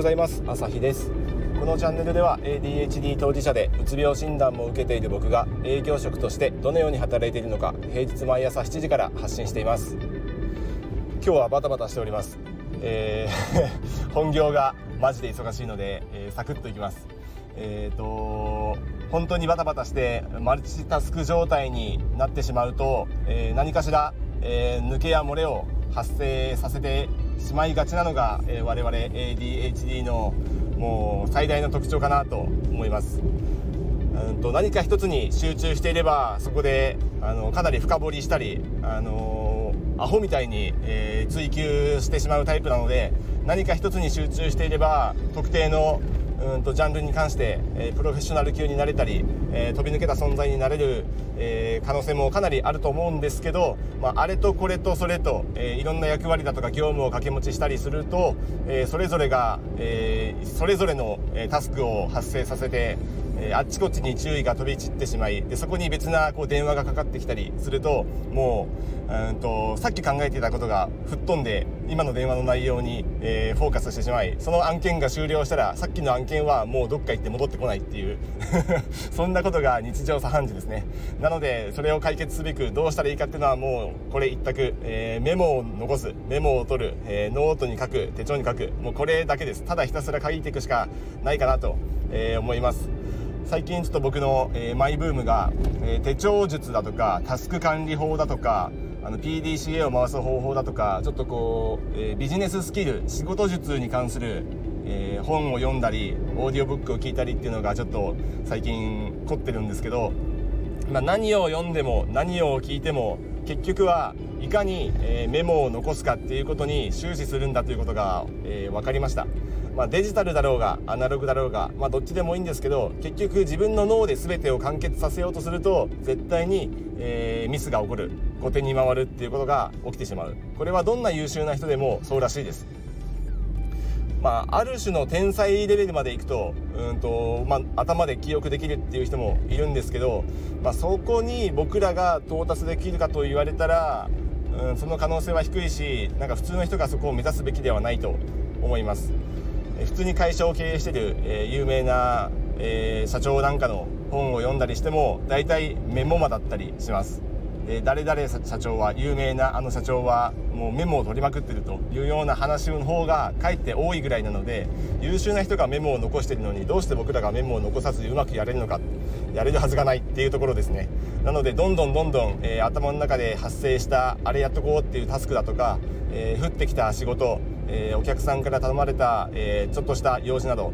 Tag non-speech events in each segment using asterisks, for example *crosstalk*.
ございます。朝日です。このチャンネルでは ADHD 当事者でうつ病診断も受けている僕が営業職としてどのように働いているのか平日毎朝7時から発信しています。今日はバタバタしております、えー *laughs* 本業がマジで忙しいので、えー、サクッといきます。えーと本当にバタバタしてマルチタスク状態になってしまうと、えー、何かしら、えー、抜けや漏れを発生させてしまいがちなのが、えー、我々 ADHD のもう最大の特徴かなと思います。うんと何か一つに集中していればそこであのかなり深掘りしたり、あのー、アホみたいに、えー、追求してしまうタイプなので何か一つに集中していれば特定のうんとジャンルに関して、え、プロフェッショナル級になれたり、え、飛び抜けた存在になれる、えー、可能性もかなりあると思うんですけど、まあ、あれとこれとそれと、えいろんな役割だとか業務を掛け持ちしたりすると、えそれぞれが、えそれぞれの、えタスクを発生させて、えあっちこっちに注意が飛び散ってしまいでそこに別なこう電話がかかってきたりするともううんとさっき考えていたことが吹っ飛んで今の電話の内容に、えー、フォーカスしてしまいその案件が終了したらさっきの案件はもうどっか行って戻ってこないっていう *laughs* そんなことが日常茶飯事ですね。なのでそれを解決すべくどうしたらいいかっていうのはもうこれ一択、えー、メモを残すメモを取る、えー、ノートに書く手帳に書くもうこれだけです。ただひたすら書いていくしかないかなと、え思います。最近ちょっと僕の、えー、マイブームが、えー、手帳術だとかタスク管理法だとかあの PDCA を回す方法だとかちょっとこう、えー、ビジネススキル仕事術に関する、えー、本を読んだりオーディオブックを聞いたりっていうのがちょっと最近凝ってるんですけど、まあ、何を読んでも何を聞いても結局はいかに、えメモを残すかっていうことに終始するんだということが、え分かりました。まあ、デジタルだろうがアナログだろうが、まあ、どっちでもいいんですけど結局自分の脳で全てを完結させようとすると絶対に、えー、ミスが起こる後手に回るっていうことが起きてしまうこれはどんな優秀な人でもそうらしいです。まあ、ある種の天才レベルまでいくとうんと、まあ、頭で記憶できるっていう人もいるんですけど、まあ、そこに僕らが到達できるかと言われたら、うん、その可能性は低いしなんか普通の人がそこを目指すべきではないと思います。普通に会社を経営してる、え有名な、え社長なんかの本を読んだりしても大体メモマだったりします。で誰々社長は有名なあの社長はもうメモを取りまくってるというような話の方がかえって多いぐらいなので優秀な人がメモを残してるのにどうして僕らがメモを残さずうまくやれるのかやれるはずがないっていうところですねなのでどんどんどんどん、えー、頭の中で発生したあれやっとこうっていうタスクだとか、えー、降ってきた仕事えー、お客さんから頼まれた、えー、ちょっとした用事など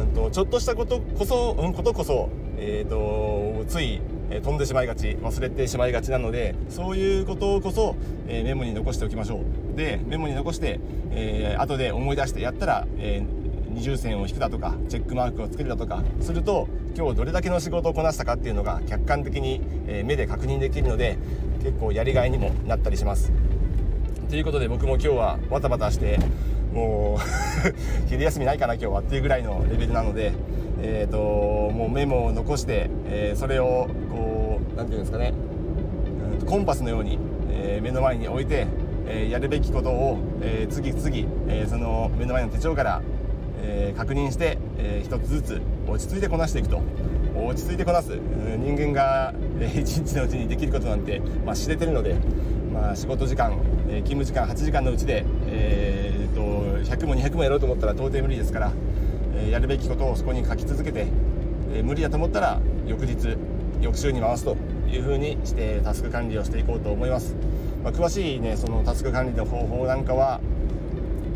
うんとちょっとしたことこそ、うん、ことこそ、えーと、つい、え飛んでしまいがち忘れてしまいがちなのでそういうことこそ、えメモに残しておきましょうでメモに残して、えー、後で思い出してやったら、え二重線を引くだとかチェックマークをつけるだとかすると今日どれだけの仕事をこなしたかっていうのが客観的に、え目で確認できるので結構やりがいにもなったりします。ということで僕も今日はバタバタしてもう *laughs* 昼休みないかな今日はっていうぐらいのレベルなので、えーと、もうメモを残して、えー、それをこう何て言うんですかね、コンパスのように、えー、目の前に置いて、えー、やるべきことを、え次々、えその目の前の手帳から、え確認して、えー、一つずつ落ち着いてこなしていくと。落ち着いてこなす人間が、えー、一日のうちにできることなんて、まあ、知れてるのでまあ、仕事時間、えー、勤務時間8時間のうちで、えー、と100も200もやろうと思ったら到底無理ですから、えー、やるべきことをそこに書き続けて、えー、無理だと思ったら翌日翌週に回すというふうにしてタスク管理をしていこうと思います、まあ、詳しいねそのタスク管理の方法なんかは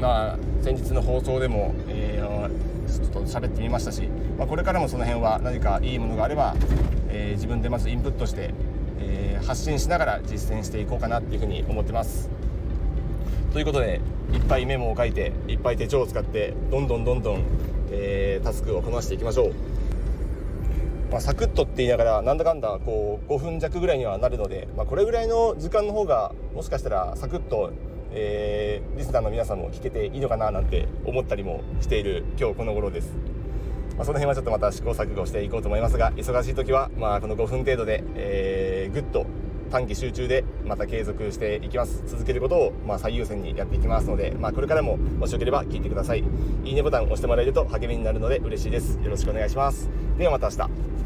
まあ先日の放送でも、えー、ちょっと喋ってみましたし、まあ、これからもその辺は何かいいものがあれば、えー、自分でまずインプットしてえー、発信しながら実践していこうかなっていうふうに思ってますということでいっぱいメモを書いていっぱい手帳を使ってどんどんどんどん、えー、タスクをこなしていきましょうまあ、サクッとって言いながらなんだかんだこう5分弱ぐらいにはなるので、まあ、これぐらいの時間の方がもしかしたらサクッと、えー、リスナーの皆さんも聞けていいのかななんて思ったりもしている今日この頃です。まあ、その辺はちょっとまた試行錯誤していこうと思いますが忙しい時はまあこの5分程度で、えー、ぐっと、短期集中でまた継続していきます。続けることをま最優先にやっていきますので、まあ、これからももしよければ聞いてください。いいねボタンを押してもらえると励みになるので嬉しいです。よろしくお願いします。ではまた明日。